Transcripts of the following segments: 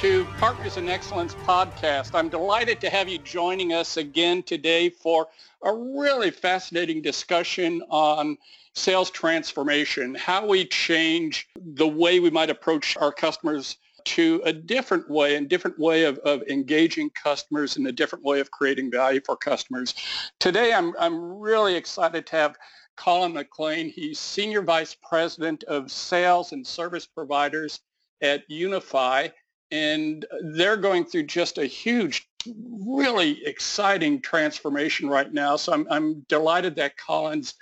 to Partners in Excellence podcast. I'm delighted to have you joining us again today for a really fascinating discussion on sales transformation, how we change the way we might approach our customers to a different way and different way of, of engaging customers and a different way of creating value for customers. Today, I'm, I'm really excited to have Colin McLean. He's Senior Vice President of Sales and Service Providers at Unify and they're going through just a huge, really exciting transformation right now. So I'm, I'm delighted that Colin's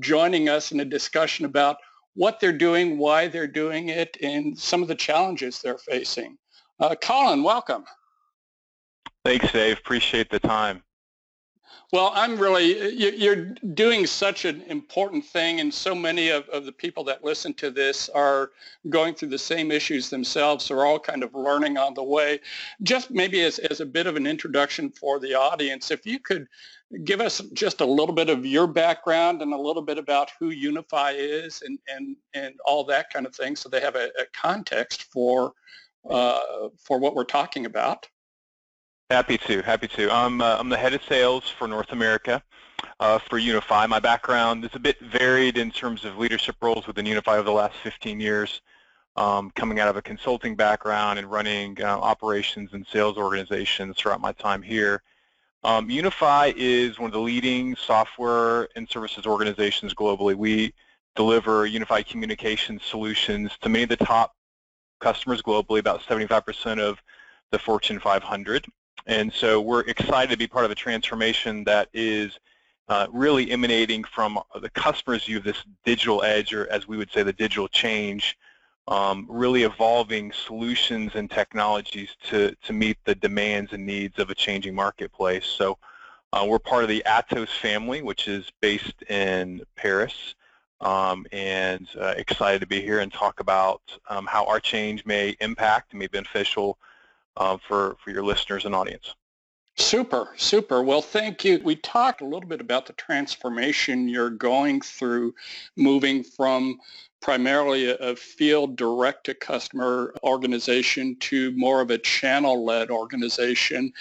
joining us in a discussion about what they're doing, why they're doing it, and some of the challenges they're facing. Uh, Colin, welcome. Thanks, Dave. Appreciate the time. Well, I'm really, you're doing such an important thing, and so many of, of the people that listen to this are going through the same issues themselves, so we're all kind of learning on the way. Just maybe as, as a bit of an introduction for the audience, if you could give us just a little bit of your background and a little bit about who Unify is and, and, and all that kind of thing so they have a, a context for, uh, for what we're talking about. Happy to, happy to. I'm, uh, I'm the head of sales for North America uh, for Unify. My background is a bit varied in terms of leadership roles within Unify over the last 15 years, um, coming out of a consulting background and running uh, operations and sales organizations throughout my time here. Um, Unify is one of the leading software and services organizations globally. We deliver unified communication solutions to many of the top customers globally, about 75% of the Fortune 500. And so we're excited to be part of a transformation that is uh, really emanating from the customer's view of this digital edge, or as we would say, the digital change, um, really evolving solutions and technologies to, to meet the demands and needs of a changing marketplace. So uh, we're part of the Atos family, which is based in Paris, um, and uh, excited to be here and talk about um, how our change may impact and be beneficial uh, for, for your listeners and audience. Super, super. Well, thank you. We talked a little bit about the transformation you're going through, moving from primarily a, field direct-to-customer organization to more of a channel-led organization.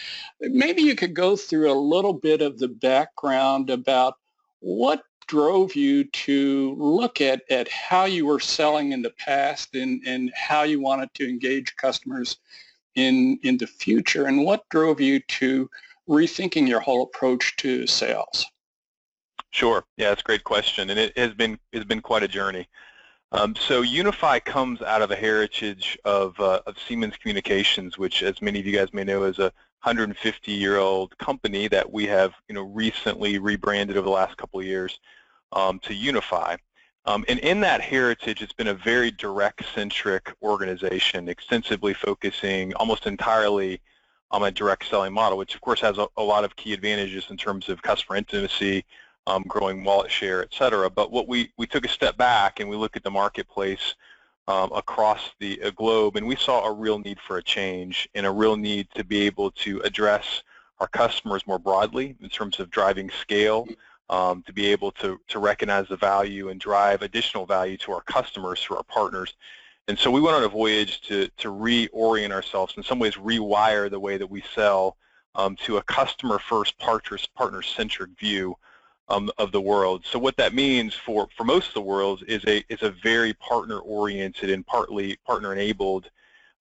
Maybe you could go through a little bit of the background about what drove you to look at, at how you were selling in the past and, and how you wanted to engage customers in in the future, and what drove you to rethinking your whole approach to sales? Sure. Yeah, that's a great question, and it has been it's been quite a journey. Um, so Unify comes out of a heritage of, uh, of Siemens Communications, which, as many of you guys may know, is a 150-year-old company that we have, you know, recently rebranded over the last couple of years um, to Unify. Um, and in that heritage, it's been a very direct-centric organization, extensively focusing almost entirely on a direct selling model, which of course has a, a lot of key advantages in terms of customer intimacy, um, growing wallet share, et cetera. But what we, we took a step back and we looked at the marketplace um, across the uh, globe, and we saw a real need for a change and a real need to be able to address our customers more broadly in terms of driving scale, um, to be able to, to recognize the value and drive additional value to our customers, to our partners. And so we went on a voyage to, to reorient ourselves, in some ways rewire the way that we sell um, to a customer-first, partner-centric view um, of the world. So what that means for, for most of the world is a, is a very partner-oriented and partly partner-enabled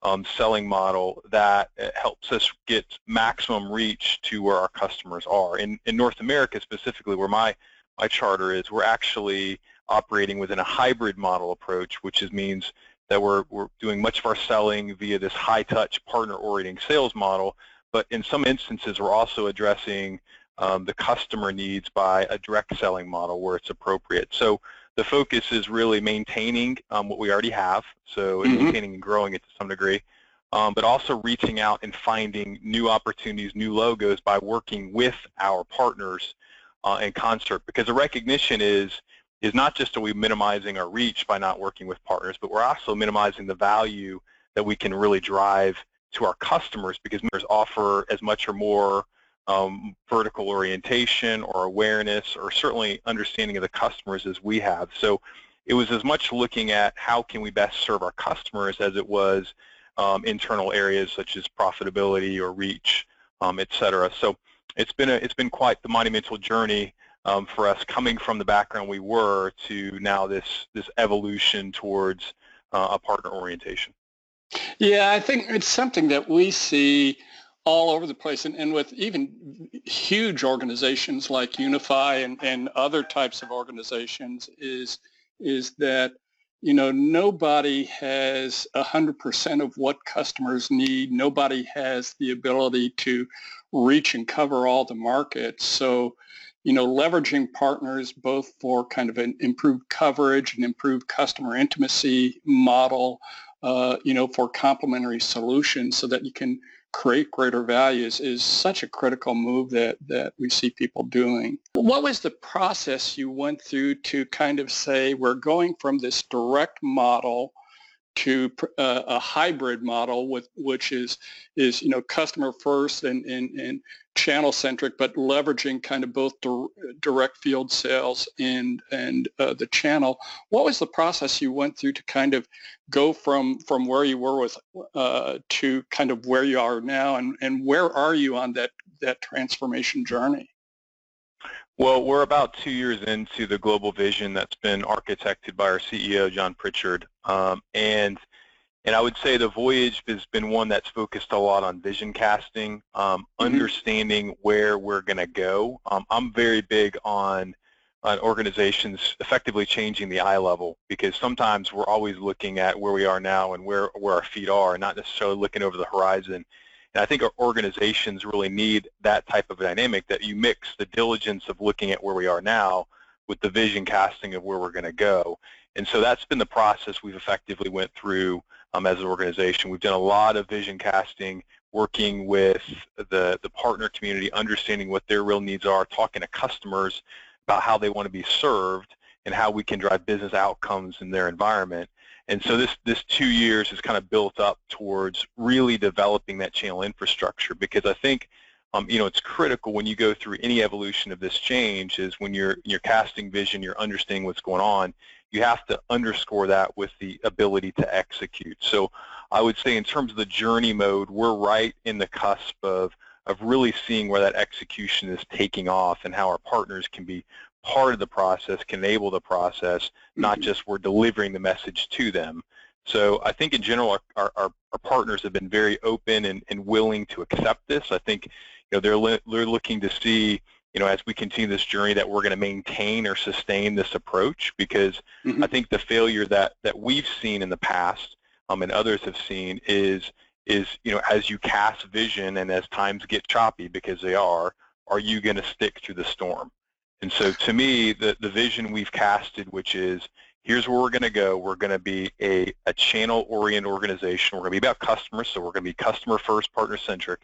um, selling model that uh, helps us get maximum reach to where our customers are. In, in North America specifically, where my, my charter is, we're actually operating within a hybrid model approach, which is, means that we're, we're doing much of our selling via this high-touch partner-orienting sales model, but in some instances we're also addressing um, the customer needs by a direct selling model where it's appropriate. So the focus is really maintaining um, what we already have, so mm-hmm. maintaining and growing it to some degree, um, but also reaching out and finding new opportunities, new logos by working with our partners uh, in concert. Because the recognition is is not just are we minimizing our reach by not working with partners, but we're also minimizing the value that we can really drive to our customers because members offer as much or more um, vertical orientation or awareness or certainly understanding of the customers as we have. So it was as much looking at how can we best serve our customers as it was um, internal areas such as profitability or reach, um, et cetera. So it's been a, it's been quite the monumental journey um, for us coming from the background we were to now this this evolution towards uh, a partner orientation. Yeah, I think it's something that we see all over the place. And, and with even huge organizations like Unify and, and other types of organizations is is that you know nobody has 100% of what customers need. Nobody has the ability to reach and cover all the markets. So you know leveraging partners both for kind of an improved coverage and improved customer intimacy model uh, you know for complementary solutions so that you can create greater values is such a critical move that, that we see people doing. What was the process you went through to kind of say we're going from this direct model to uh, a hybrid model with which is is you know customer first and and, and channel centric but leveraging kind of both di- direct field sales and and uh, the channel. What was the process you went through to kind of go from from where you were with uh, to kind of where you are now? And and where are you on that that transformation journey well, we're about two years into the global vision that's been architected by our CEO, John Pritchard. Um, and and I would say the voyage has been one that's focused a lot on vision casting, um, mm-hmm. understanding where we're going to go. Um, I'm very big on on organizations effectively changing the eye level because sometimes we're always looking at where we are now and where where our feet are, and not necessarily looking over the horizon. And I think our organizations really need that type of dynamic that you mix the diligence of looking at where we are now with the vision casting of where we're going to go. And so that's been the process we've effectively went through um, as an organization. We've done a lot of vision casting, working with the, the partner community, understanding what their real needs are, talking to customers about how they want to be served and how we can drive business outcomes in their environment. And so this, this two years has kind of built up towards really developing that channel infrastructure because I think um, you know, it's critical when you go through any evolution of this change is when you're, you're casting vision, you're understanding what's going on, you have to underscore that with the ability to execute. So I would say in terms of the journey mode, we're right in the cusp of, of really seeing where that execution is taking off and how our partners can be part of the process, can enable the process, not mm-hmm. just we're delivering the message to them. So I think in general, our, our, our partners have been very open and, and willing to accept this. I think you know they're, li- they're looking to see you know as we continue this journey that we're going to maintain or sustain this approach because mm-hmm. I think the failure that that we've seen in the past um, and others have seen is is you know as you cast vision and as times get choppy because they are, are you going to stick through the storm? And so to me, the, the vision we've casted, which is here's where we're going to go. We're going to be a, a channel-oriented organization. We're going to be about customers, so we're going to be customer-first, partner-centric.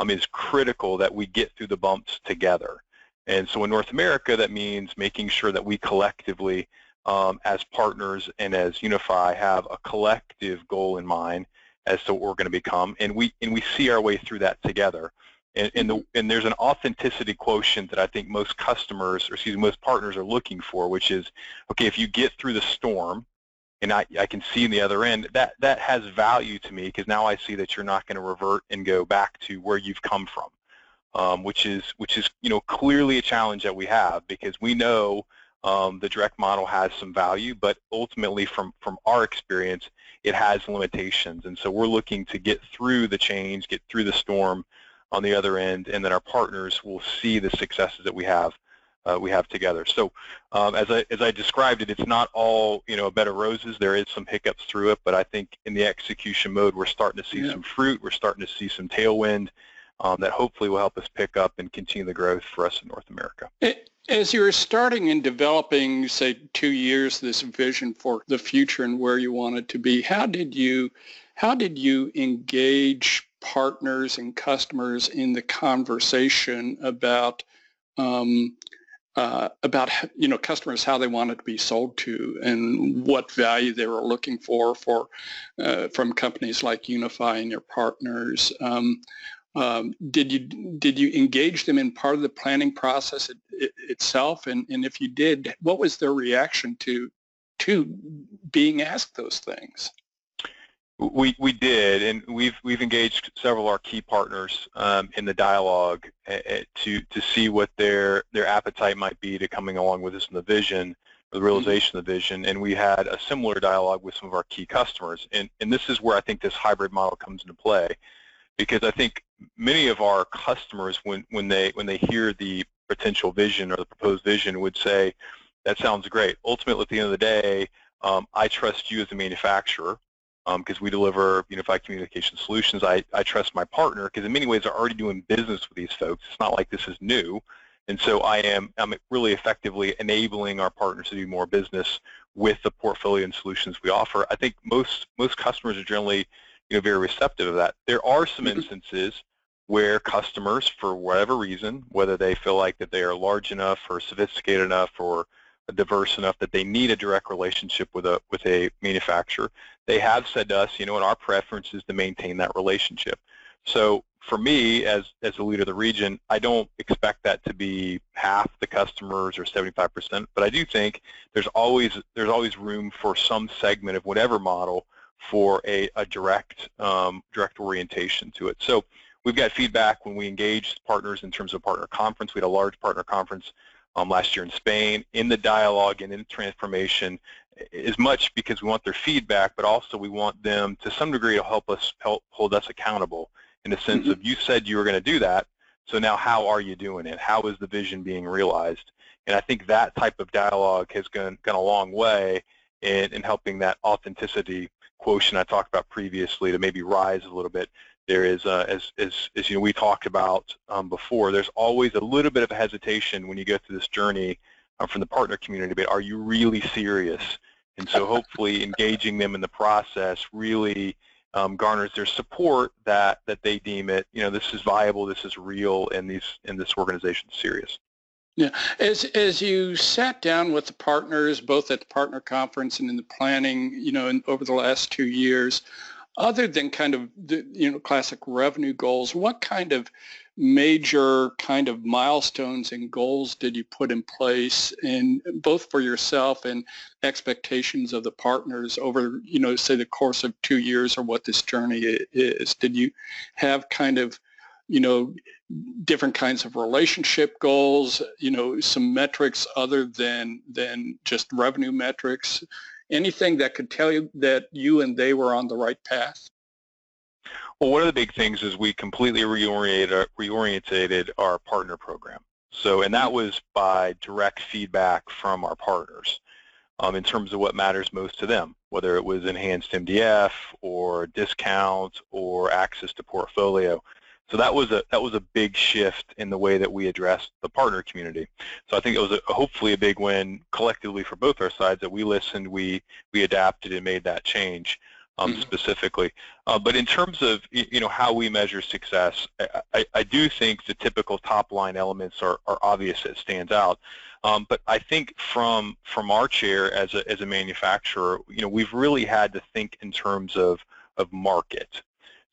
Um, is critical that we get through the bumps together. And so in North America, that means making sure that we collectively, um, as partners and as Unify, have a collective goal in mind as to what we're going to become, and we and we see our way through that together. And, and, the, and there's an authenticity quotient that I think most customers, or excuse me, most partners are looking for, which is, okay, if you get through the storm, and I, I can see in the other end, that, that has value to me because now I see that you're not going to revert and go back to where you've come from, um, which is which is you know clearly a challenge that we have because we know um, the direct model has some value, but ultimately from from our experience, it has limitations, and so we're looking to get through the change, get through the storm, on the other end, and then our partners will see the successes that we have uh, we have together. So um, as I as I described it, it's not all you know a bed of roses. There is some hiccups through it, but I think in the execution mode, we're starting to see yeah. some fruit. We're starting to see some tailwind um, that hopefully will help us pick up and continue the growth for us in North America. As you were starting and developing, say, two years, this vision for the future and where you wanted to be, how did you how did you engage partners and customers in the conversation about um, uh, about you know customers how they wanted to be sold to and what value they were looking for for uh, from companies like Unify and your partners. Um, um, did you did you engage them in part of the planning process it, it, itself? And, and if you did, what was their reaction to to being asked those things? We we did, and we've we've engaged several of our key partners um, in the dialogue uh, to to see what their their appetite might be to coming along with us in the vision, or the realization mm-hmm. of the vision. And we had a similar dialogue with some of our key customers. And and this is where I think this hybrid model comes into play, because I think many of our customers, when when they when they hear the potential vision or the proposed vision, would say, "That sounds great." Ultimately, at the end of the day, um, I trust you as a manufacturer because um, we deliver unified communication solutions. I, I trust my partner because in many ways they're already doing business with these folks. It's not like this is new. And so I am I'm really effectively enabling our partners to do more business with the portfolio and solutions we offer. I think most most customers are generally you know very receptive of that. There are some mm-hmm. instances where customers, for whatever reason, whether they feel like that they are large enough or sophisticated enough or diverse enough that they need a direct relationship with a with a manufacturer. They have said to us, you know, and our preference is to maintain that relationship. So for me, as as a leader of the region, I don't expect that to be half the customers or 75%, but I do think there's always there's always room for some segment of whatever model for a, a direct um, direct orientation to it. So we've got feedback when we engage partners in terms of partner conference. We had a large partner conference um, last year in Spain, in the dialogue and in transformation, as much because we want their feedback, but also we want them to some degree to help us help hold us accountable in the sense mm-hmm. of you said you were going to do that, so now how are you doing it? How is the vision being realized? And I think that type of dialogue has gone, gone a long way in, in helping that authenticity quotient I talked about previously to maybe rise a little bit there is, uh, as, as, as you know, we talked about um, before, there's always a little bit of a hesitation when you go through this journey uh, from the partner community, but are you really serious? And so hopefully engaging them in the process really um, garners their support that, that they deem it, you know, this is viable, this is real, and, these, and this organization is serious. Yeah, as as you sat down with the partners, both at the partner conference and in the planning, you know, in, over the last two years, other than kind of the you know classic revenue goals, what kind of major kind of milestones and goals did you put in place in both for yourself and expectations of the partners over you know say the course of two years or what this journey is? Did you have kind of you know different kinds of relationship goals you know some metrics other than than just revenue metrics anything that could tell you that you and they were on the right path? Well, one of the big things is we completely reoriented, reorientated our partner program. So, and that was by direct feedback from our partners um, in terms of what matters most to them, whether it was enhanced MDF or discount or access to portfolio. So that was a that was a big shift in the way that we addressed the partner community. So I think it was a, hopefully a big win collectively for both our sides that we listened, we we adapted and made that change um, mm-hmm. specifically. Uh, but in terms of you know how we measure success, I, I, I, do think the typical top line elements are, are obvious. It stands out. Um, but I think from from our chair as a as a manufacturer, you know, we've really had to think in terms of of market.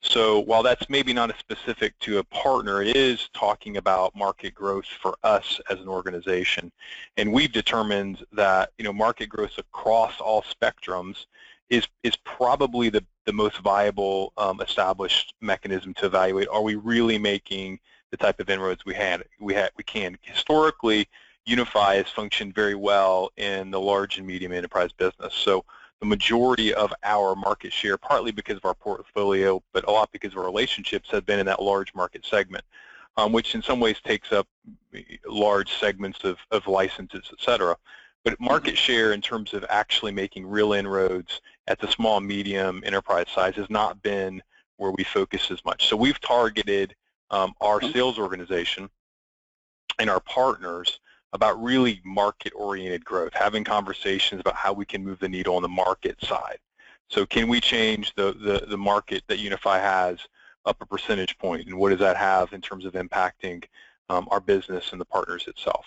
So while that's maybe not a specific to a partner, it is talking about market growth for us as an organization. And we've determined that you know market growth across all spectrums is is probably the, the most viable um, established mechanism to evaluate are we really making the type of inroads we had we had we can. Historically, Unify has functioned very well in the large and medium enterprise business. So the majority of our market share, partly because of our portfolio, but a lot because of our relationships, have been in that large market segment, um, which in some ways takes up large segments of, of licenses, et cetera. But market share in terms of actually making real inroads at the small, medium enterprise size has not been where we focus as much. So we've targeted um, our mm-hmm. sales organization and our partners about really market-oriented growth, having conversations about how we can move the needle on the market side. So can we change the, the, the market that Unify has up a percentage point, and what does that have in terms of impacting um, our business and the partners itself?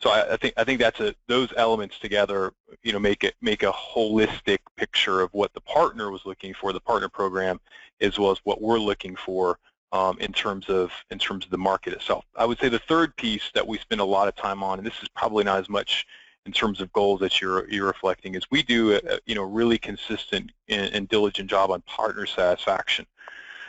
So I, I, think I think that's a those elements together, you know, make it make a holistic picture of what the partner was looking for, the partner program, as well as what we're looking for um, in terms of in terms of the market itself. I would say the third piece that we spend a lot of time on, and this is probably not as much in terms of goals that you're you're reflecting is we do a, you know really consistent and, and diligent job on partner satisfaction.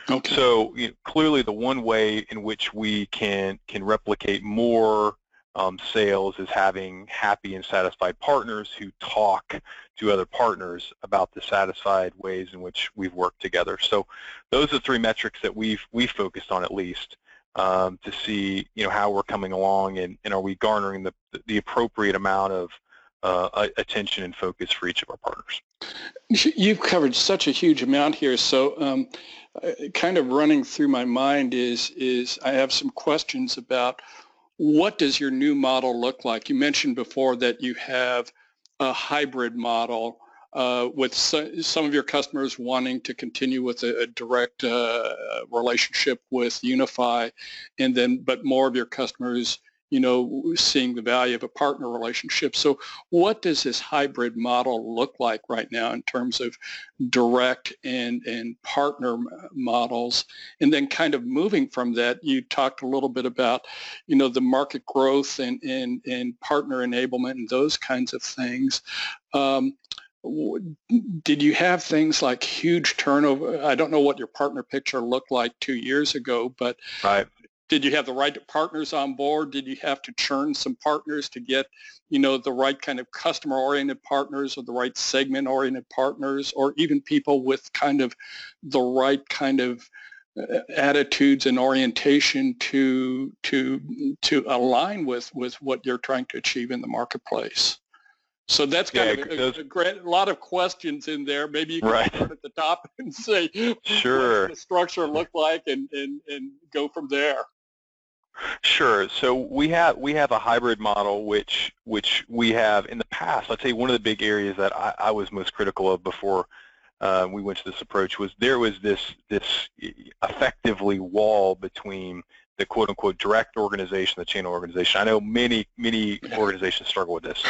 Okay. So you know, clearly, the one way in which we can can replicate more um, sales is having happy and satisfied partners who talk to other partners about the satisfied ways in which we've worked together. So those are three metrics that we've we focused on at least um, to see you know how we're coming along and, and are we garnering the the appropriate amount of uh, attention and focus for each of our partners. You've covered such a huge amount here. So um, kind of running through my mind is is I have some questions about what does your new model look like? You mentioned before that you have a hybrid model uh, with so, some of your customers wanting to continue with a, a direct uh, relationship with Unify, and then but more of your customers you know, seeing the value of a partner relationship. So what does this hybrid model look like right now in terms of direct and, and partner models? And then kind of moving from that, you talked a little bit about, you know, the market growth and, and, and partner enablement and those kinds of things. Um, did you have things like huge turnover? I don't know what your partner picture looked like two years ago, but right did you have the right partners on board? Did you have to churn some partners to get, you know, the right kind of customer-oriented partners or the right segment-oriented partners or even people with kind of the right kind of uh, attitudes and orientation to to to align with with what you're trying to achieve in the marketplace? So that's kind yeah, of a, a, great, a lot of questions in there. Maybe you can right. start at the top and say, sure. what does the structure look like, and, and, and go from there. Sure. So we have we have a hybrid model, which which we have in the past. I'd say one of the big areas that I, I was most critical of before uh, we went to this approach was there was this this effectively wall between the quote unquote direct organization, the channel organization. I know many many organizations struggle with this.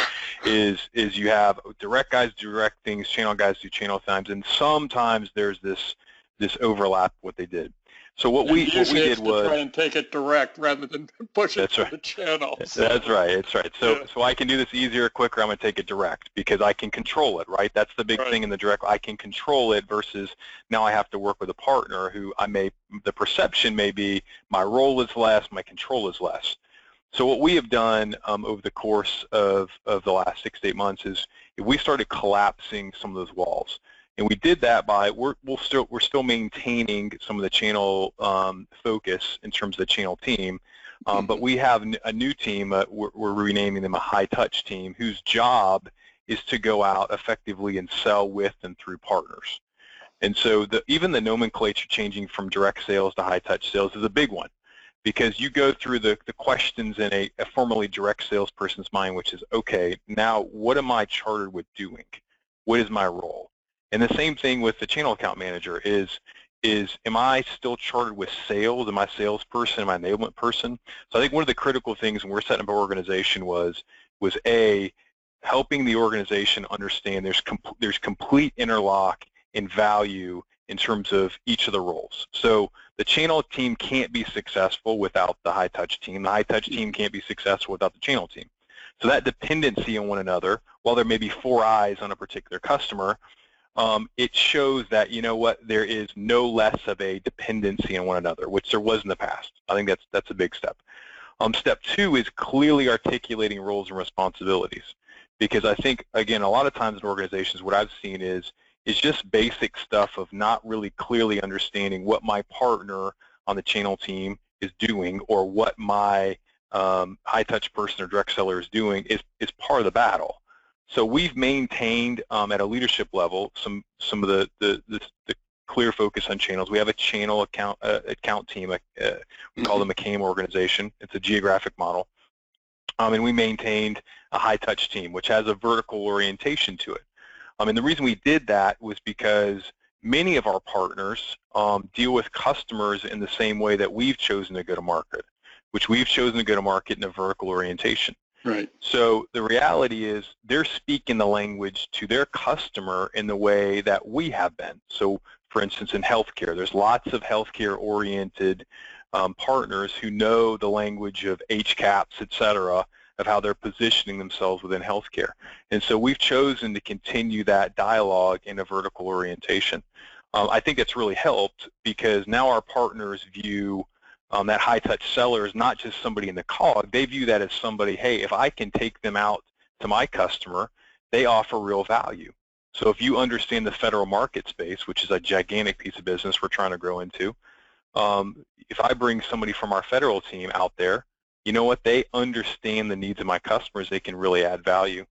Is is you have direct guys do direct things, channel guys do channel times, and sometimes there's this this overlap what they did. So what we what we did was try and take it direct rather than push it that's right. the channel. So. That's right. That's right. So yeah. so I can do this easier, quicker. I'm going to take it direct because I can control it. Right. That's the big right. thing in the direct. I can control it versus now I have to work with a partner who I may the perception may be my role is less, my control is less. So what we have done um, over the course of, of the last six to eight months is we started collapsing some of those walls. And we did that by we're we'll still we're still maintaining some of the channel um, focus in terms of the channel team, um, but we have a new team. Uh, we're, we're, renaming them a high touch team, whose job is to go out effectively and sell with and through partners. And so the, even the nomenclature changing from direct sales to high touch sales is a big one because you go through the, the questions in a, a formerly direct salesperson's mind, which is, okay, now what am I chartered with doing? What is my role? And the same thing with the channel account manager is, is am I still chartered with sales? Am I salesperson? Am I enablement person? So I think one of the critical things when we're setting up our organization was, was A, helping the organization understand there's, com there's complete interlock in value in terms of each of the roles. So the channel team can't be successful without the high touch team. The high touch team can't be successful without the channel team. So that dependency on one another, while there may be four eyes on a particular customer, um, it shows that, you know what, there is no less of a dependency on one another, which there was in the past. I think that's, that's a big step. Um, step two is clearly articulating roles and responsibilities. Because I think, again, a lot of times in organizations, what I've seen is, is just basic stuff of not really clearly understanding what my partner on the channel team is doing or what my um, high-touch person or direct seller is doing is, is part of the battle. So we've maintained um, at a leadership level some some of the, the, the, the, clear focus on channels. We have a channel account uh, account team. Uh, we call them a CAME organization. It's a geographic model. Um, and we maintained a high-touch team, which has a vertical orientation to it. Um, and the reason we did that was because many of our partners um, deal with customers in the same way that we've chosen to go to market, which we've chosen to go to market in a vertical orientation. Right. So the reality is they're speaking the language to their customer in the way that we have been. So for instance, in healthcare, there's lots of healthcare-oriented um, partners who know the language of HCAHPS, et cetera, of how they're positioning themselves within healthcare. And so we've chosen to continue that dialogue in a vertical orientation. Um, I think it's really helped because now our partners view um, that high-touch seller is not just somebody in the cog. They view that as somebody, hey, if I can take them out to my customer, they offer real value. So if you understand the federal market space, which is a gigantic piece of business we're trying to grow into, um, if I bring somebody from our federal team out there, you know what? They understand the needs of my customers. They can really add value.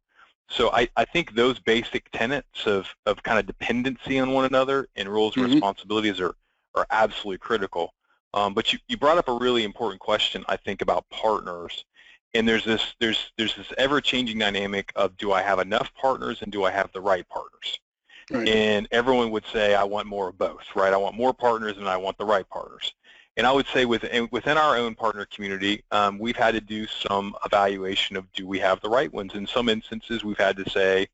So I, I think those basic tenets of, of kind of dependency on one another and roles and mm-hmm. responsibilities are, are absolutely critical. Um, but you, you brought up a really important question, I think, about partners. And there's this there's there's this ever-changing dynamic of do I have enough partners and do I have the right partners? Right. And everyone would say I want more of both, right? I want more partners and I want the right partners. And I would say within, within our own partner community, um, we've had to do some evaluation of do we have the right ones. In some instances, we've had to say,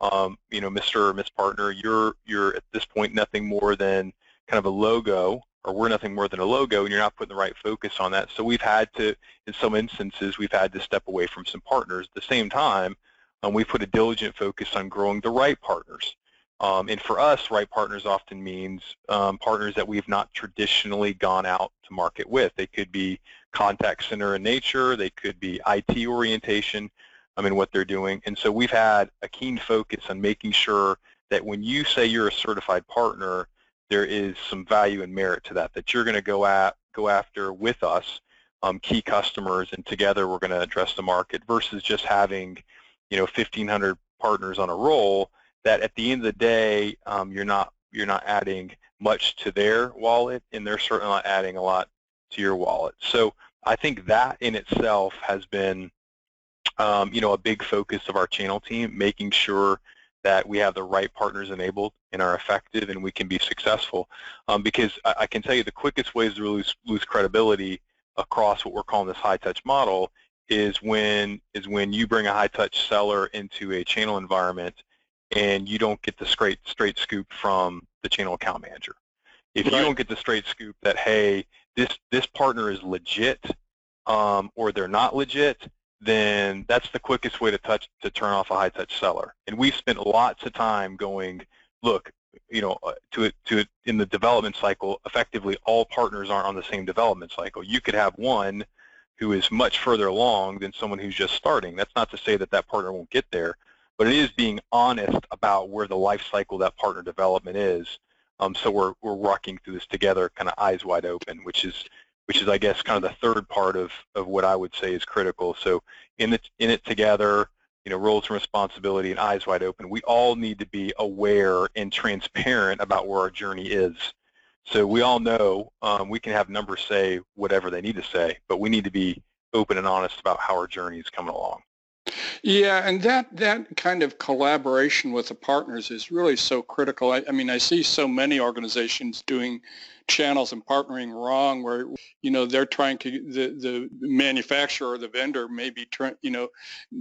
um, you know, Mr. or Miss Partner, you're you're at this point nothing more than kind of a logo, or we're nothing more than a logo, and you're not putting the right focus on that. So we've had to, in some instances, we've had to step away from some partners. At the same time, um, we put a diligent focus on growing the right partners. Um, and for us, right partners often means um, partners that we've not traditionally gone out to market with. They could be contact center in nature. They could be IT orientation I mean, what they're doing. And so we've had a keen focus on making sure that when you say you're a certified partner, there is some value and merit to that, that you're going to go at go after with us um, key customers, and together we're going to address the market versus just having, you know, 1,500 partners on a roll that at the end of the day, um, you're not you're not adding much to their wallet, and they're certainly not adding a lot to your wallet. So I think that in itself has been, um, you know, a big focus of our channel team, making sure that we have the right partners enabled and are effective and we can be successful. Um, because I, I, can tell you the quickest ways to lose, lose credibility across what we're calling this high touch model is when is when you bring a high touch seller into a channel environment and you don't get the straight straight scoop from the channel account manager. If right. you don't get the straight scoop that hey, this this partner is legit um, or they're not legit, then that's the quickest way to touch to turn off a high touch seller. And we've spent lots of time going, look, you know, uh, to it to in the development cycle, effectively all partners aren't on the same development cycle. You could have one who is much further along than someone who's just starting. That's not to say that that partner won't get there, but it is being honest about where the life cycle that partner development is. Um, so we're we're walking through this together, kind of eyes wide open, which is which is I guess kind of the third part of of what I would say is critical. So in it in it together, you know, roles and responsibility and eyes wide open. We all need to be aware and transparent about where our journey is. So we all know um, we can have numbers say whatever they need to say, but we need to be open and honest about how our journey is coming along. Yeah, and that that kind of collaboration with the partners is really so critical. I, I, mean, I see so many organizations doing channels and partnering wrong, where you know they're trying to the the manufacturer or the vendor may be trying you know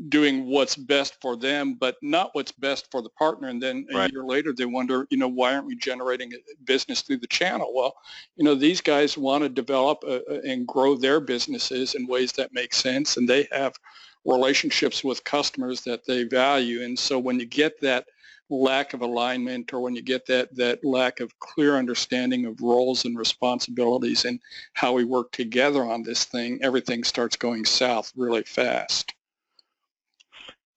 doing what's best for them, but not what's best for the partner. And then a right. year later, they wonder, you know, why aren't we generating business through the channel? Well, you know, these guys want to develop uh, uh, and grow their businesses in ways that make sense, and they have relationships with customers that they value. And so when you get that lack of alignment or when you get that, that lack of clear understanding of roles and responsibilities and how we work together on this thing, everything starts going south really fast.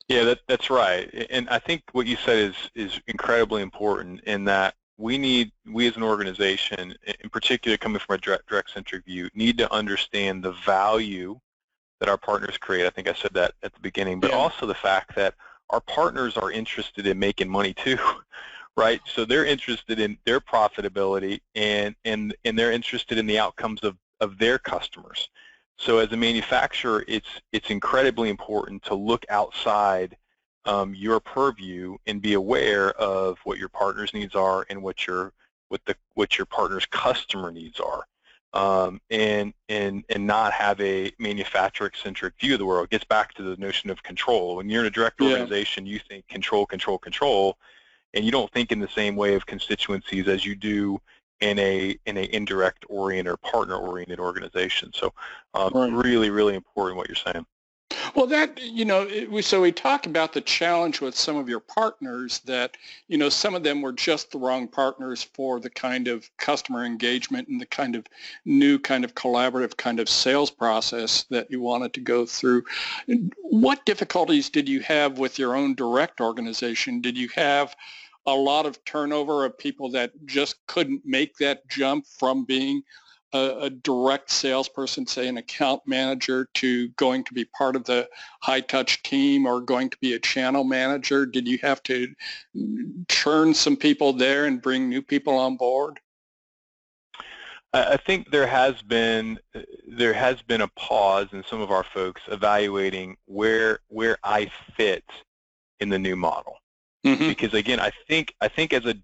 Yeah, that, that's right. And I think what you said is, is incredibly important in that we need, we as an organization, in particular coming from a direct, direct view, need to understand the value that our partners create. I think I said that at the beginning, but yeah. also the fact that our partners are interested in making money too, right? So they're interested in their profitability and and and they're interested in the outcomes of of their customers. So as a manufacturer, it's it's incredibly important to look outside um, your purview and be aware of what your partner's needs are and what your what the what your partner's customer needs are um, and and and not have a manufacturer-centric view of the world. It gets back to the notion of control. When you're in a direct organization, yeah. you think control, control, control, and you don't think in the same way of constituencies as you do in a in a indirect oriented or partner oriented organization. So um, right. really, really important what you're saying. Well, that, you know, we, so we talk about the challenge with some of your partners that, you know, some of them were just the wrong partners for the kind of customer engagement and the kind of new kind of collaborative kind of sales process that you wanted to go through. What difficulties did you have with your own direct organization? Did you have a lot of turnover of people that just couldn't make that jump from being a, a, direct salesperson, say an account manager, to going to be part of the high touch team or going to be a channel manager? Did you have to churn some people there and bring new people on board? I think there has been there has been a pause in some of our folks evaluating where where I fit in the new model. Mm-hmm. Because again, I think I think as a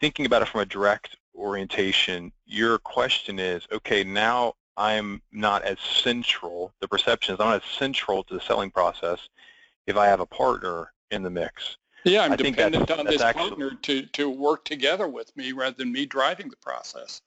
thinking about it from a direct orientation, your question is, okay, now I'm not as central, the perception is I'm not as central to the selling process if I have a partner in the mix. Yeah, I'm I dependent on this actually, partner to, to work together with me rather than me driving the process.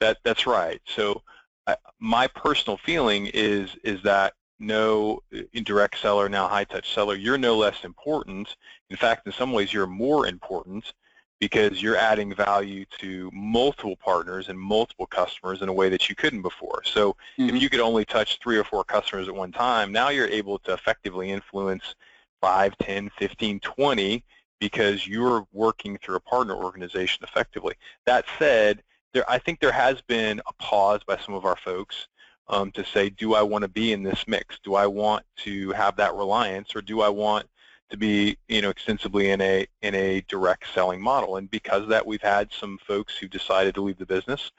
That That's right. So I, my personal feeling is is that no indirect seller, now high touch seller, you're no less important. In fact, in some ways, you're more important because you're adding value to multiple partners and multiple customers in a way that you couldn't before. So mm-hmm. if you could only touch three or four customers at one time, now you're able to effectively influence 5, 10, 15, 20 because you're working through a partner organization effectively. That said, there, I think there has been a pause by some of our folks um, to say, do I want to be in this mix? Do I want to have that reliance or do I want to be, you know, extensively in a in a direct selling model. And because of that, we've had some folks who decided to leave the business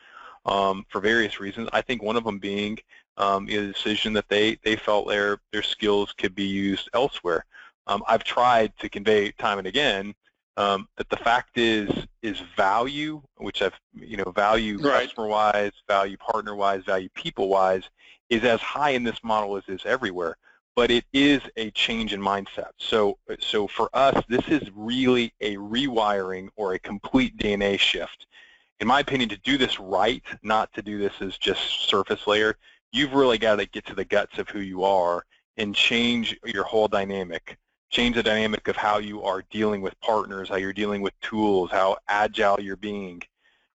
um, for various reasons. I think one of them being um, a decision that they they felt their their skills could be used elsewhere. Um, I've tried to convey time and again um, that the fact is is value, which I've you know value right. customer wise, value partner wise, value people wise, is as high in this model as is everywhere but it is a change in mindset. So, so for us, this is really a rewiring or a complete DNA shift. In my opinion, to do this right, not to do this as just surface layer, you've really got to get to the guts of who you are and change your whole dynamic. Change the dynamic of how you are dealing with partners, how you're dealing with tools, how agile you're being.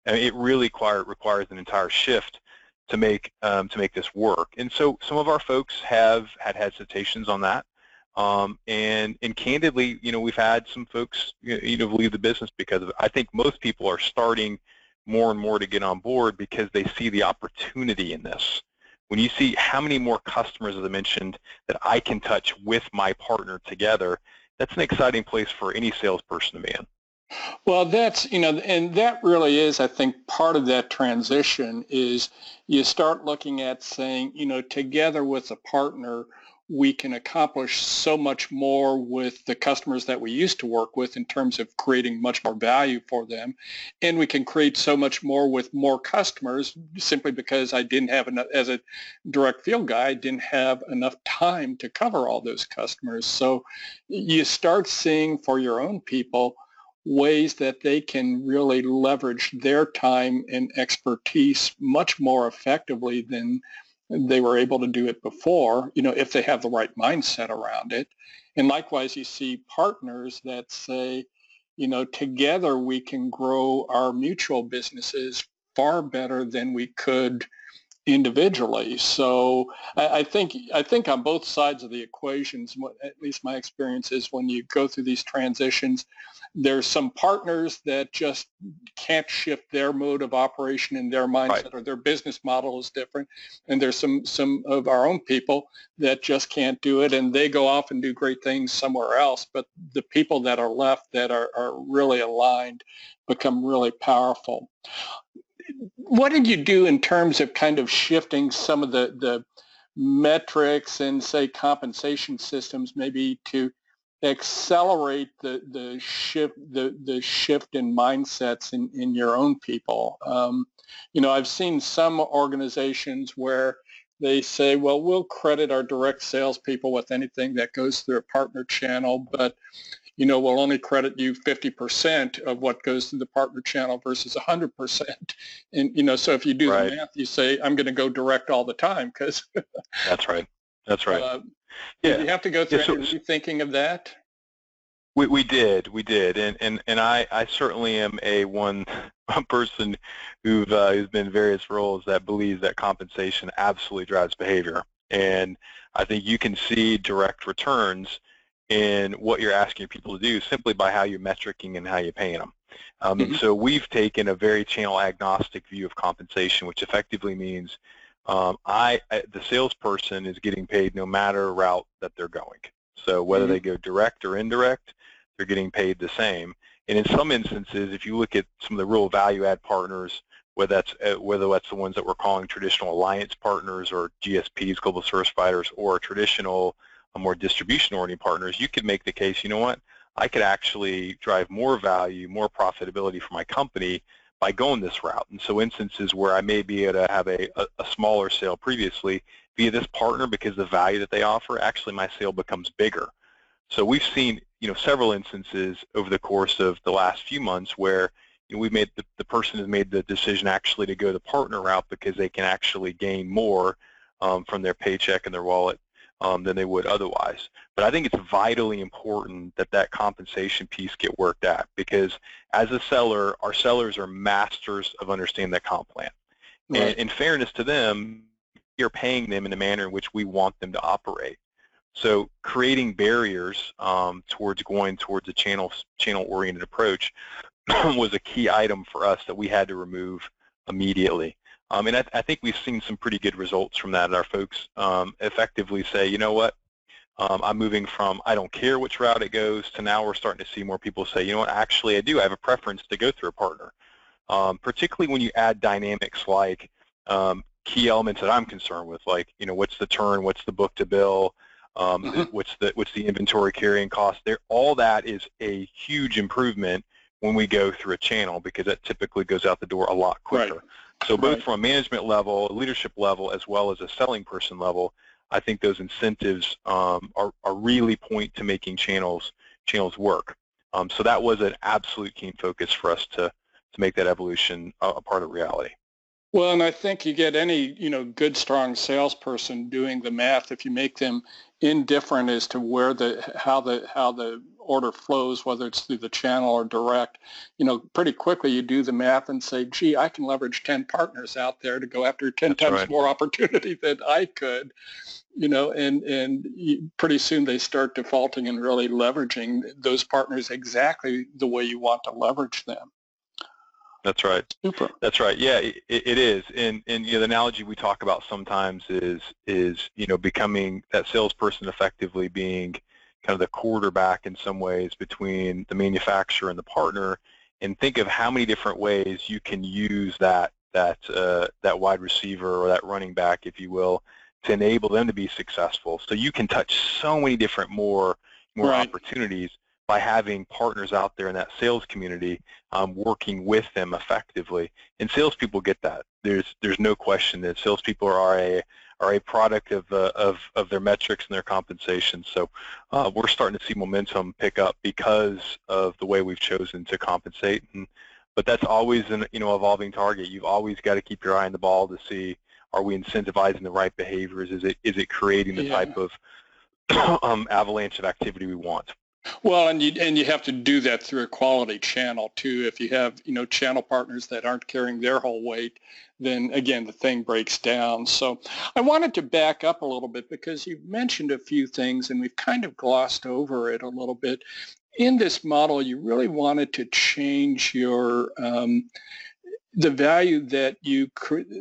And it really require, requires an entire shift to make um, to make this work. And so some of our folks have had hesitations on that. Um, and and candidly, you know, we've had some folks you know leave the business because of it. I think most people are starting more and more to get on board because they see the opportunity in this. When you see how many more customers, as I mentioned, that I can touch with my partner together, that's an exciting place for any salesperson to be in. Well, that's, you know, and that really is, I think, part of that transition is you start looking at saying, you know, together with a partner, we can accomplish so much more with the customers that we used to work with in terms of creating much more value for them. And we can create so much more with more customers simply because I didn't have enough, as a direct field guy, I didn't have enough time to cover all those customers. So you start seeing for your own people, ways that they can really leverage their time and expertise much more effectively than they were able to do it before, you know, if they have the right mindset around it. And likewise, you see partners that say, you know, together we can grow our mutual businesses far better than we could individually. So I, I, think I think on both sides of the equations, what, at least my experience is when you go through these transitions, there's some partners that just can't shift their mode of operation and their mindset right. or their business model is different. And there's some, some of our own people that just can't do it and they go off and do great things somewhere else. But the people that are left that are, are really aligned become really powerful. What did you do in terms of kind of shifting some of the, the metrics and say compensation systems maybe to accelerate the the shift the the shift in mindsets in in your own people. Um, you know, I've seen some organizations where they say, well, we'll credit our direct salespeople with anything that goes through a partner channel, but you know, we'll only credit you 50% of what goes through the partner channel versus 100%. And, you know, so if you do right. the math, you say, I'm going to go direct all the time because that's right. That's right. Uh, yeah. You have to go through yeah, so, any thinking of that? We, we did, we did, and and and I, I certainly am a one, one person who've uh, who's been in various roles that believes that compensation absolutely drives behavior, and I think you can see direct returns in what you're asking people to do simply by how you're metricing and how you're paying them. Um, mm-hmm. And so we've taken a very channel agnostic view of compensation, which effectively means um, I, the salesperson is getting paid no matter route that they're going. So whether mm-hmm. they go direct or indirect, they're getting paid the same. And in some instances, if you look at some of the real value add partners, whether that's uh, whether that's the ones that we're calling traditional alliance partners or GSPs, global service providers, or traditional more distribution-oriented partners, you could make the case, you know what, I could actually drive more value, more profitability for my company by going this route. And so instances where I may be able to have a, a, a smaller sale previously via this partner because the value that they offer, actually my sale becomes bigger. So we've seen, you know, several instances over the course of the last few months where you know, we've made the, the person has made the decision actually to go the partner route because they can actually gain more um, from their paycheck and their wallet um, than they would otherwise. But I think it's vitally important that that compensation piece get worked at because as a seller, our sellers are masters of understanding that comp plan. Right. And in fairness to them, you're paying them in the manner in which we want them to operate. So creating barriers um, towards going towards a channel channel oriented approach was a key item for us that we had to remove immediately. Um, and I, I, think we've seen some pretty good results from that. Our folks um, effectively say, you know what, um, I'm moving from I don't care which route it goes to now we're starting to see more people say, you know what, actually I do. I have a preference to go through a partner. Um, particularly when you add dynamics like um, key elements that I'm concerned with, like you know, what's the turn, what's the book to bill, um, mm-hmm. what's the what's the inventory carrying cost. There, all that is a huge improvement when we go through a channel because that typically goes out the door a lot quicker. Right. So both right. from a management level, a leadership level, as well as a selling person level, I think those incentives um, are, are really point to making channels channels work. Um, so that was an absolute keen focus for us to to make that evolution a, a part of reality. Well, and I think you get any, you know, good, strong salesperson doing the math if you make them indifferent as to where the how the how the order flows, whether it's through the channel or direct, you know, pretty quickly you do the math and say, gee, I can leverage 10 partners out there to go after 10 That's times right. more opportunity than I could, you know, and, and pretty soon they start defaulting and really leveraging those partners exactly the way you want to leverage them. That's right. Super. That's right. Yeah, it, it is. And and you know, the analogy we talk about sometimes is is you know becoming that salesperson effectively being kind of the quarterback in some ways between the manufacturer and the partner, and think of how many different ways you can use that that uh, that wide receiver or that running back, if you will, to enable them to be successful. So you can touch so many different more more right. opportunities by having partners out there in that sales community um, working with them effectively. And salespeople get that. There's there's no question that salespeople are a are a product of uh, of of their metrics and their compensation. So uh, we're starting to see momentum pick up because of the way we've chosen to compensate. And, but that's always an you know evolving target. You've always got to keep your eye on the ball to see are we incentivizing the right behaviors? Is it is it creating the yeah. type of um, avalanche of activity we want? Well, and you and you have to do that through a quality channel too. If you have you know channel partners that aren't carrying their whole weight, then again the thing breaks down. So I wanted to back up a little bit because you've mentioned a few things and we've kind of glossed over it a little bit. In this model, you really wanted to change your um, the value that you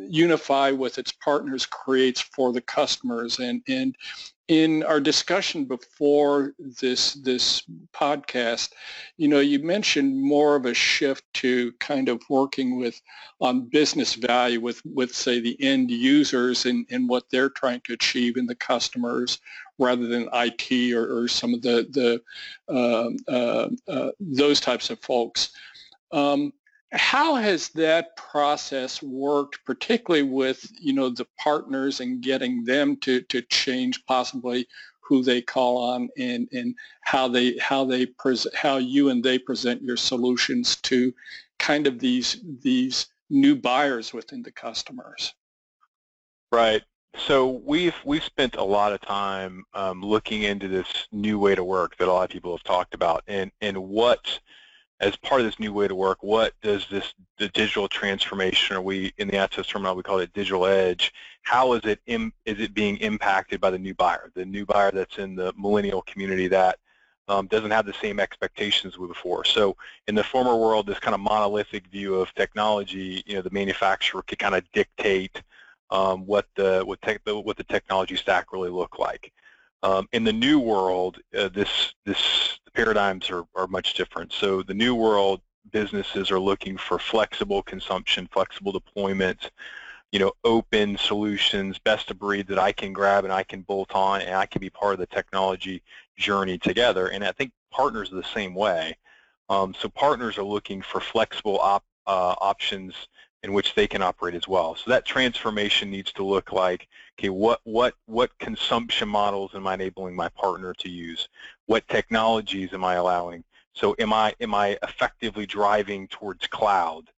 Unify with its partners creates for the customers and and in our discussion before this this podcast, you know, you mentioned more of a shift to kind of working with on business value with with say the end users and, and what they're trying to achieve in the customers rather than IT or, or some of the the uh, uh, uh, those types of folks. Um, how has that process worked, particularly with you know the partners and getting them to to change possibly who they call on and and how they how they present how you and they present your solutions to kind of these these new buyers within the customers. Right. So we've we've spent a lot of time um, looking into this new way to work that a lot of people have talked about, and and what, as part of this new way to work, what does this the digital transformation, or we in the access terminal we call it digital edge, how is it Im, is it being impacted by the new buyer, the new buyer that's in the millennial community that um, doesn't have the same expectations we before. So in the former world, this kind of monolithic view of technology, you know, the manufacturer could kind of dictate um, what the what, tech, what the technology stack really look like. Um, in the new world, uh, this this paradigms are, are much different. So the new world businesses are looking for flexible consumption, flexible deployment, you know, open solutions, best of breed that I can grab and I can bolt on and I can be part of the technology journey together. And I think partners are the same way. Um, so partners are looking for flexible op, uh, options in which they can operate as well. So that transformation needs to look like, okay, what, what, what consumption models am I enabling my partner to use? What technologies am I allowing? So am I, am I effectively driving towards cloud,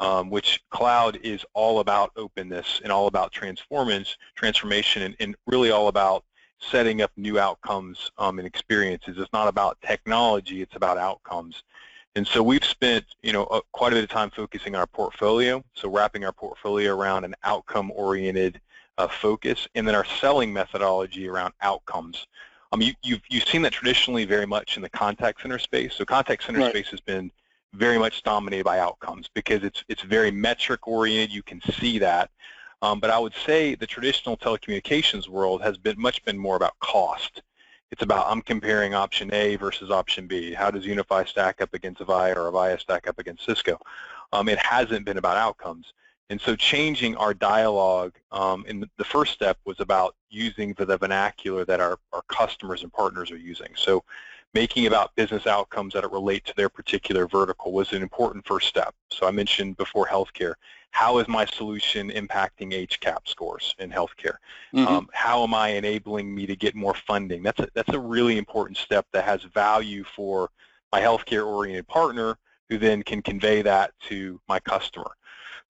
um, which cloud is all about openness and all about transformance, transformation and, and really all about setting up new outcomes um, and experiences. It's not about technology, it's about outcomes. And so we've spent, you know, uh, quite a bit of time focusing on our portfolio, so wrapping our portfolio around an outcome-oriented uh, focus, and then our selling methodology around outcomes. Um, you, you've, you've seen that traditionally very much in the contact center space. So contact center right. space has been very much dominated by outcomes because it's, it's very metric-oriented. You can see that. Um, but I would say the traditional telecommunications world has been much been more about cost. It's about I'm comparing option A versus option B. How does Unify stack up against Avaya or Avaya stack up against Cisco? Um, it hasn't been about outcomes. And so changing our dialogue um, in the first step was about using the, the vernacular that our, our customers and partners are using. So making about business outcomes that relate to their particular vertical was an important first step. So I mentioned before healthcare how is my solution impacting HCAHPS scores in healthcare? Mm-hmm. Um, how am I enabling me to get more funding? That's a, that's a really important step that has value for my healthcare-oriented partner who then can convey that to my customer.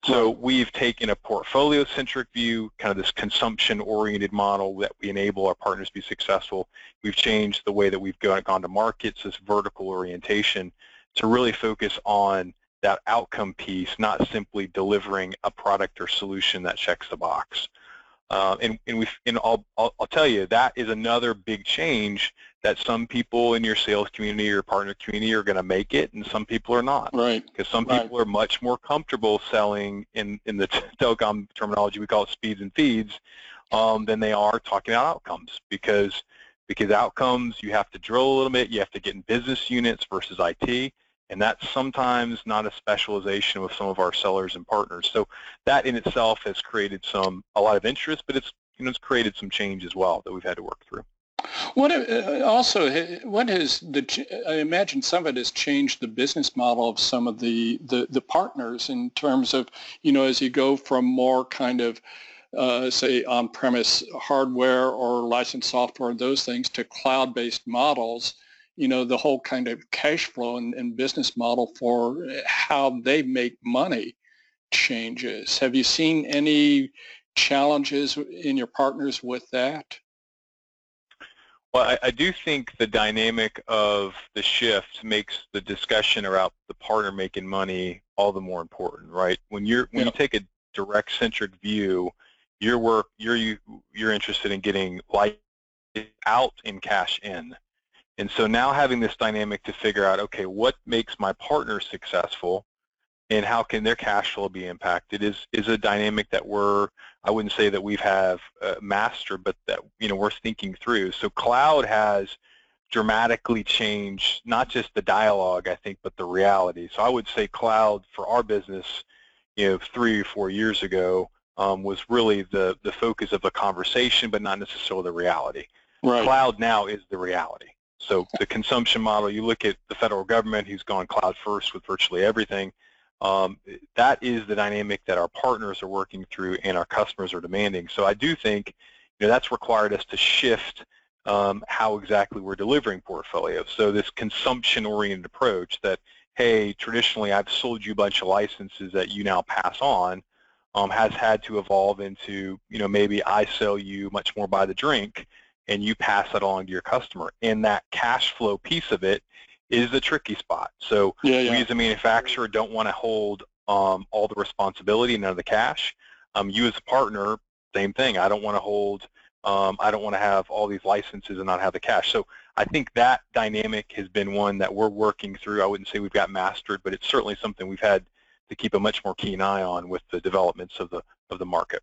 So we've taken a portfolio-centric view, kind of this consumption-oriented model that we enable our partners to be successful. We've changed the way that we've gone, gone to markets, this vertical orientation, to really focus on that outcome piece, not simply delivering a product or solution that checks the box. Uh, and and, we and I'll, I'll, I'll tell you that is another big change that some people in your sales community or partner community are going to make it, and some people are not. Right. Because some right. people are much more comfortable selling in in the telecom terminology we call it speeds and feeds um, than they are talking about outcomes because because outcomes you have to drill a little bit, you have to get in business units versus IT and that's sometimes not a specialization with some of our sellers and partners. So that in itself has created some a lot of interest, but it's you know it's created some change as well that we've had to work through. What uh, also what has the I imagine some of it has changed the business model of some of the the, the partners in terms of you know as you go from more kind of uh, say on-premise hardware or licensed software and those things to cloud-based models you know, the whole kind of cash flow and, and business model for how they make money changes. Have you seen any challenges in your partners with that? Well, I, I, do think the dynamic of the shift makes the discussion around the partner making money all the more important, right? When you're when yeah. you take a direct centric view, your work you're you, you're interested in getting light out and cash in. And so now having this dynamic to figure out, okay, what makes my partner successful and how can their cash flow be impacted is, is a dynamic that we're, I wouldn't say that we've have uh, mastered, but that, you know, we're thinking through. So cloud has dramatically changed not just the dialogue, I think, but the reality. So I would say cloud for our business, you know, three or four years ago um, was really the, the focus of the conversation, but not necessarily the reality. Right. Cloud now is the reality. So the consumption model, you look at the federal government who's gone cloud first with virtually everything. Um, that is the dynamic that our partners are working through and our customers are demanding. So I do think you know, that's required us to shift um, how exactly we're delivering portfolios. So this consumption-oriented approach that, hey, traditionally I've sold you a bunch of licenses that you now pass on, um, has had to evolve into, you know, maybe I sell you much more by the drink and you pass that along to your customer. And that cash flow piece of it is the tricky spot. So yeah, yeah. we as a manufacturer don't want to hold um, all the responsibility and none of the cash. Um, you as a partner, same thing. I don't want to hold, um, I don't want to have all these licenses and not have the cash. So I think that dynamic has been one that we're working through. I wouldn't say we've got mastered, but it's certainly something we've had to keep a much more keen eye on with the developments of the of the market.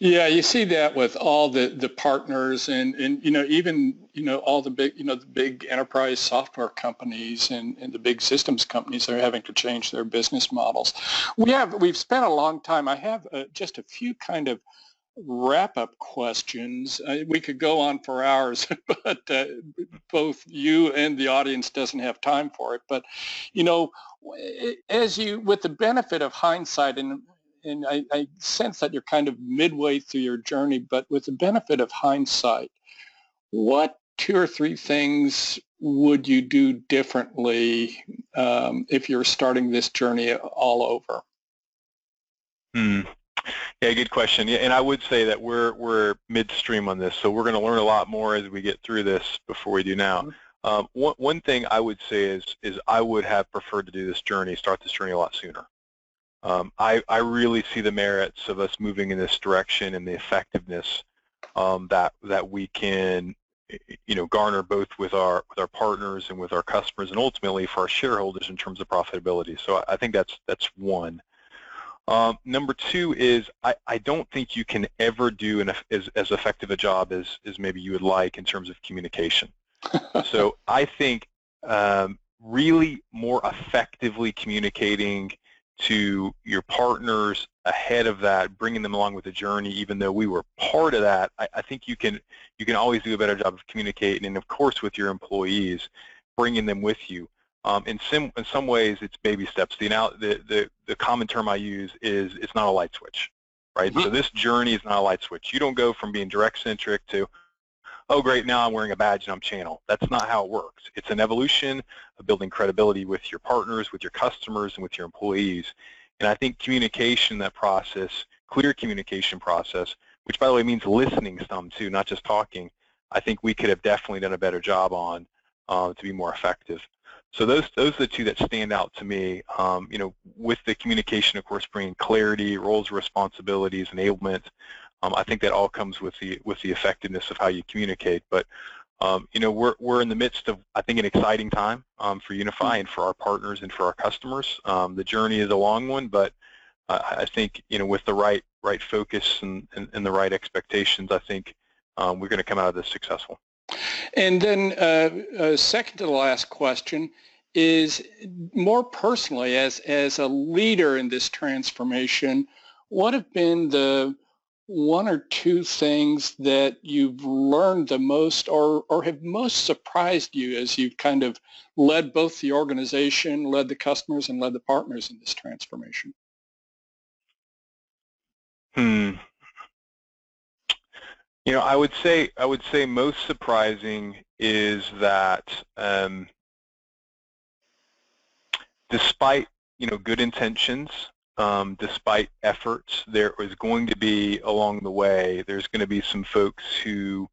Yeah, you see that with all the, the partners and, and you know even you know all the big you know the big enterprise software companies and, and the big systems companies are having to change their business models. We have we've spent a long time. I have uh, just a few kind of wrap-up questions. Uh, we could go on for hours, but uh, both you and the audience doesn't have time for it. But you know, as you with the benefit of hindsight and and I, I sense that you're kind of midway through your journey, but with the benefit of hindsight, what two or three things would you do differently um, if you're starting this journey all over? Hmm. Yeah, good question. Yeah, and I would say that we're we're midstream on this, so we're going to learn a lot more as we get through this before we do now. Mm-hmm. Um, one one thing I would say is is I would have preferred to do this journey, start this journey a lot sooner. Um, I, I really see the merits of us moving in this direction and the effectiveness um, that that we can you know garner both with our with our partners and with our customers and ultimately for our shareholders in terms of profitability. So I, I think that's that's one. Um, number two is I, I don't think you can ever do an, as, as effective a job as, as maybe you would like in terms of communication. so I think um, really more effectively communicating to your partners ahead of that, bringing them along with the journey, even though we were part of that, I, I, think you can you can always do a better job of communicating, and of course with your employees, bringing them with you. Um, in some in some ways, it's baby steps. The, now, the the the common term I use is it's not a light switch, right? Mm-hmm. So this journey is not a light switch. You don't go from being direct centric to oh great, now I'm wearing a badge and I'm channel. That's not how it works. It's an evolution of building credibility with your partners, with your customers, and with your employees. And I think communication, that process, clear communication process, which by the way means listening some too, not just talking, I think we could have definitely done a better job on uh, to be more effective. So those those are the two that stand out to me. Um, you know, with the communication, of course, bringing clarity, roles, responsibilities, enablement, um, I think that all comes with the with the effectiveness of how you communicate. But um, you know, we're we're in the midst of I think an exciting time um, for Unify and for our partners and for our customers. Um, the journey is a long one, but uh, I think you know with the right right focus and, and, and the right expectations, I think um, we're going to come out of this successful. And then uh, uh, second to the last question is more personally as as a leader in this transformation, what have been the one or two things that you've learned the most or, or have most surprised you as you've kind of led both the organization, led the customers, and led the partners in this transformation? Hmm. You know, I would say I would say most surprising is that um, despite you know good intentions, um, despite efforts, there is going to be along the way, there's going to be some folks who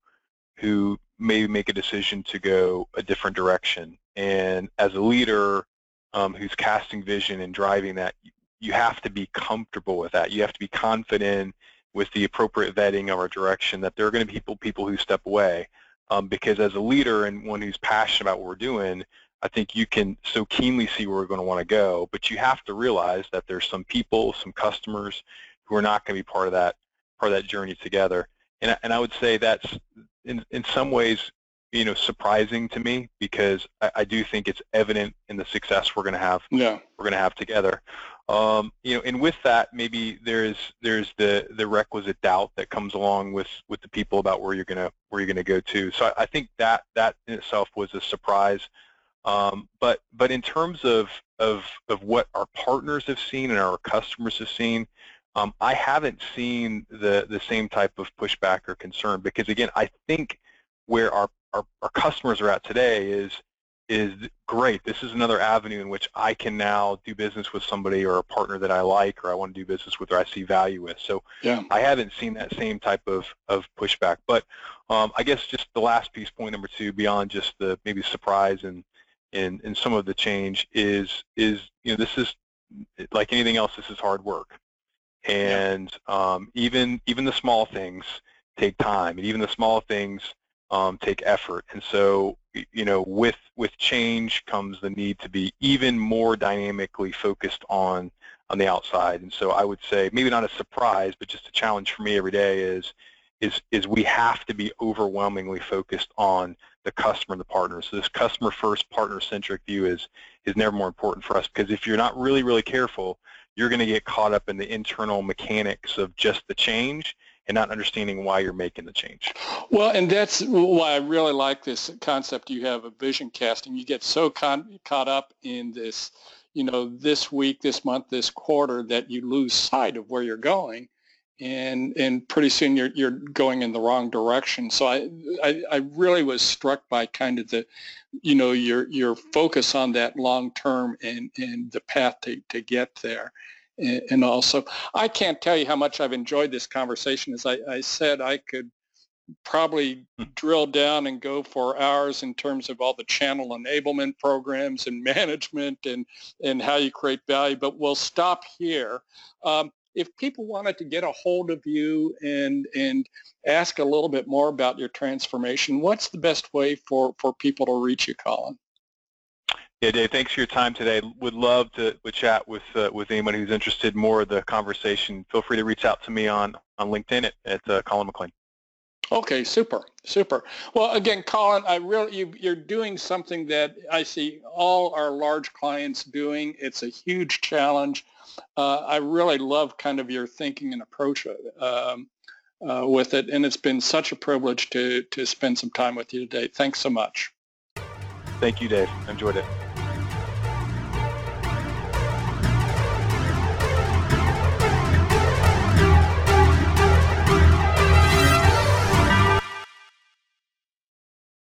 who may make a decision to go a different direction. And as a leader um, who's casting vision and driving that, you have to be comfortable with that. You have to be confident with the appropriate vetting of our direction that there are going to be people people who step away. Um, because as a leader and one who's passionate about what we're doing, I think you can so keenly see where we're going to want to go, but you have to realize that there's some people, some customers who are not going to be part of that part of that journey together. And, and I would say that's in, in some ways, you know, surprising to me because I, I do think it's evident in the success we're going to have. Yeah. We're going to have together. Um, you know, and with that, maybe there's there's the the requisite doubt that comes along with with the people about where you're gonna where you're gonna go to. So I, I think that that in itself was a surprise. Um, but but in terms of, of of what our partners have seen and our customers have seen, um, I haven't seen the the same type of pushback or concern because again, I think where our, our, our customers are at today is is great. This is another avenue in which I can now do business with somebody or a partner that I like or I want to do business with or I see value with. So yeah. I haven't seen that same type of, of pushback. But um, I guess just the last piece, point number two, beyond just the maybe surprise and and, and some of the change is is you know this is like anything else. This is hard work, and yeah. um, even even the small things take time, and even the small things um, take effort. And so, you know, with with change comes the need to be even more dynamically focused on on the outside. And so, I would say maybe not a surprise, but just a challenge for me every day is is is we have to be overwhelmingly focused on the customer and the partner. So this customer first, partner centric view is is never more important for us because if you're not really really careful, you're going to get caught up in the internal mechanics of just the change and not understanding why you're making the change. Well, and that's why I really like this concept you have of vision casting. You get so con- caught up in this, you know, this week, this month, this quarter that you lose sight of where you're going. And, and pretty soon you're, you're going in the wrong direction. So I, I, I really was struck by kind of the, you know, your, your focus on that long term and, and the path to, to get there and also I can't tell you how much I've enjoyed this conversation. As I, I, said, I could probably hmm. drill down and go for hours in terms of all the channel enablement programs and management and, and how you create value, but we'll stop here. Um, if people wanted to get a hold of you and, and ask a little bit more about your transformation, what's the best way for, for people to reach you, Colin? Yeah, Dave, thanks for your time today. Would love to would chat with uh, with anybody who's interested more of the conversation. Feel free to reach out to me on, on LinkedIn at, at uh, Colin McLean. Okay, super, super. Well, again, Colin, I really you, you're doing something that I see all our large clients doing. It's a huge challenge. Uh, I really love kind of your thinking and approach um, uh, with it, and it's been such a privilege to to spend some time with you today. Thanks so much. Thank you, Dave. Enjoyed it.